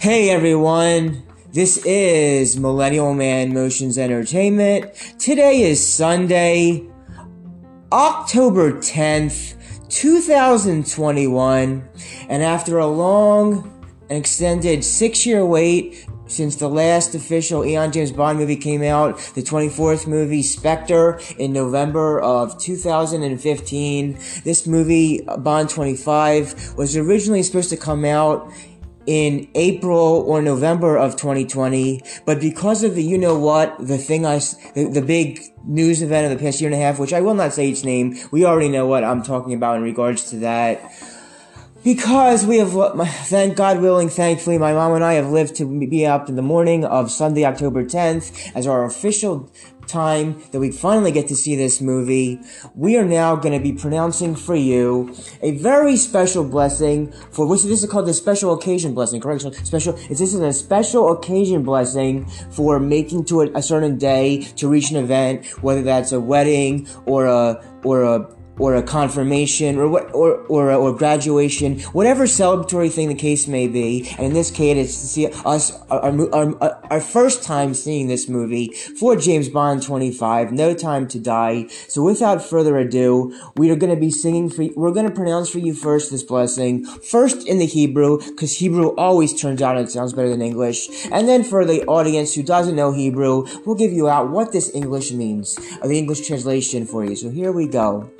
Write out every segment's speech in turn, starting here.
Hey everyone, this is Millennial Man Motions Entertainment. Today is Sunday, October 10th, 2021, and after a long and extended six year wait since the last official Eon James Bond movie came out, the 24th movie Spectre in November of 2015. This movie, Bond 25, was originally supposed to come out in April or November of 2020, but because of the you know what, the thing I, the, the big news event of the past year and a half, which I will not say its name, we already know what I'm talking about in regards to that because we have, uh, thank God willing, thankfully, my mom and I have lived to be up in the morning of Sunday, October 10th, as our official time that we finally get to see this movie. We are now going to be pronouncing for you a very special blessing for which this is called the special occasion blessing. Correct? Special. This is a special occasion blessing for making to a, a certain day to reach an event, whether that's a wedding or a or a or a confirmation or what or or or graduation, whatever celebratory thing the case may be. And in this case, it's to see us our, our, our, uh, our first time seeing this movie for James Bond 25, No Time to Die. So without further ado, we are going to be singing for we're going to pronounce for you first this blessing, first in the Hebrew, because Hebrew always turns out it sounds better than English, and then for the audience who doesn't know Hebrew, we'll give you out what this English means, the English translation for you. So here we go.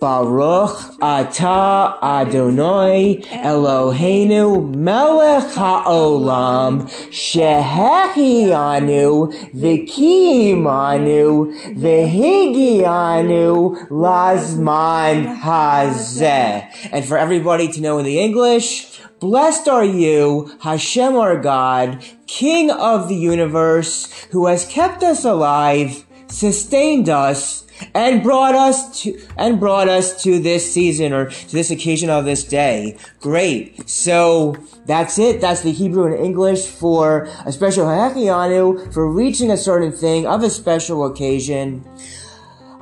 Baruch Ata Adonai Eloheinu Melech HaOlam Shehecheyanu V'kiyimanu V'higianu Lazman Hazeh. And for everybody to know in the English, Blessed are you, Hashem our God, King of the universe, who has kept us alive, sustained us, and brought us to and brought us to this season or to this occasion of this day. Great. So that's it. That's the Hebrew and English for a special Hakianu for reaching a certain thing of a special occasion.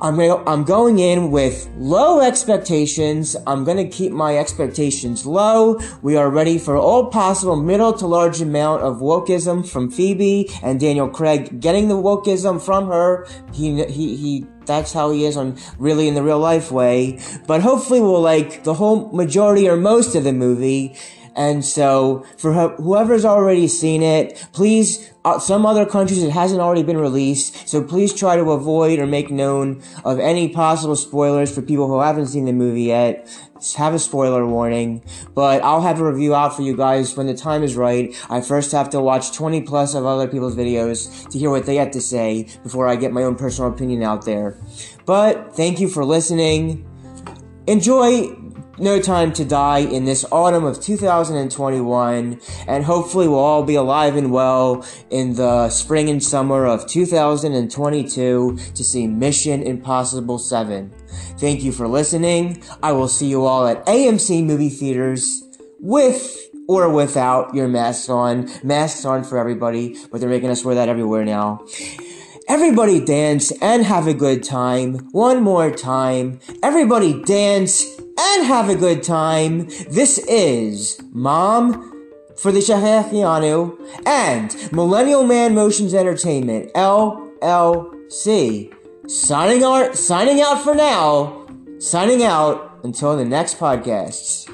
I'm I'm going in with low expectations. I'm gonna keep my expectations low. We are ready for all possible middle to large amount of wokeism from Phoebe and Daniel Craig getting the wokeism from her. He, he, he, that's how he is on really in the real life way. But hopefully we'll like the whole majority or most of the movie. And so, for whoever's already seen it, please, uh, some other countries it hasn't already been released, so please try to avoid or make known of any possible spoilers for people who haven't seen the movie yet. Just have a spoiler warning, but I'll have a review out for you guys when the time is right. I first have to watch 20 plus of other people's videos to hear what they have to say before I get my own personal opinion out there. But thank you for listening. Enjoy no Time to Die in this autumn of 2021, and hopefully we'll all be alive and well in the spring and summer of 2022 to see Mission Impossible 7. Thank you for listening. I will see you all at AMC movie theaters with or without your masks on. Masks on for everybody, but they're making us wear that everywhere now. Everybody dance and have a good time. One more time. Everybody dance and have a good time. This is Mom for the Shehecheyanu and Millennial Man Motions Entertainment, LLC. Signing out, signing out for now. Signing out until the next podcasts.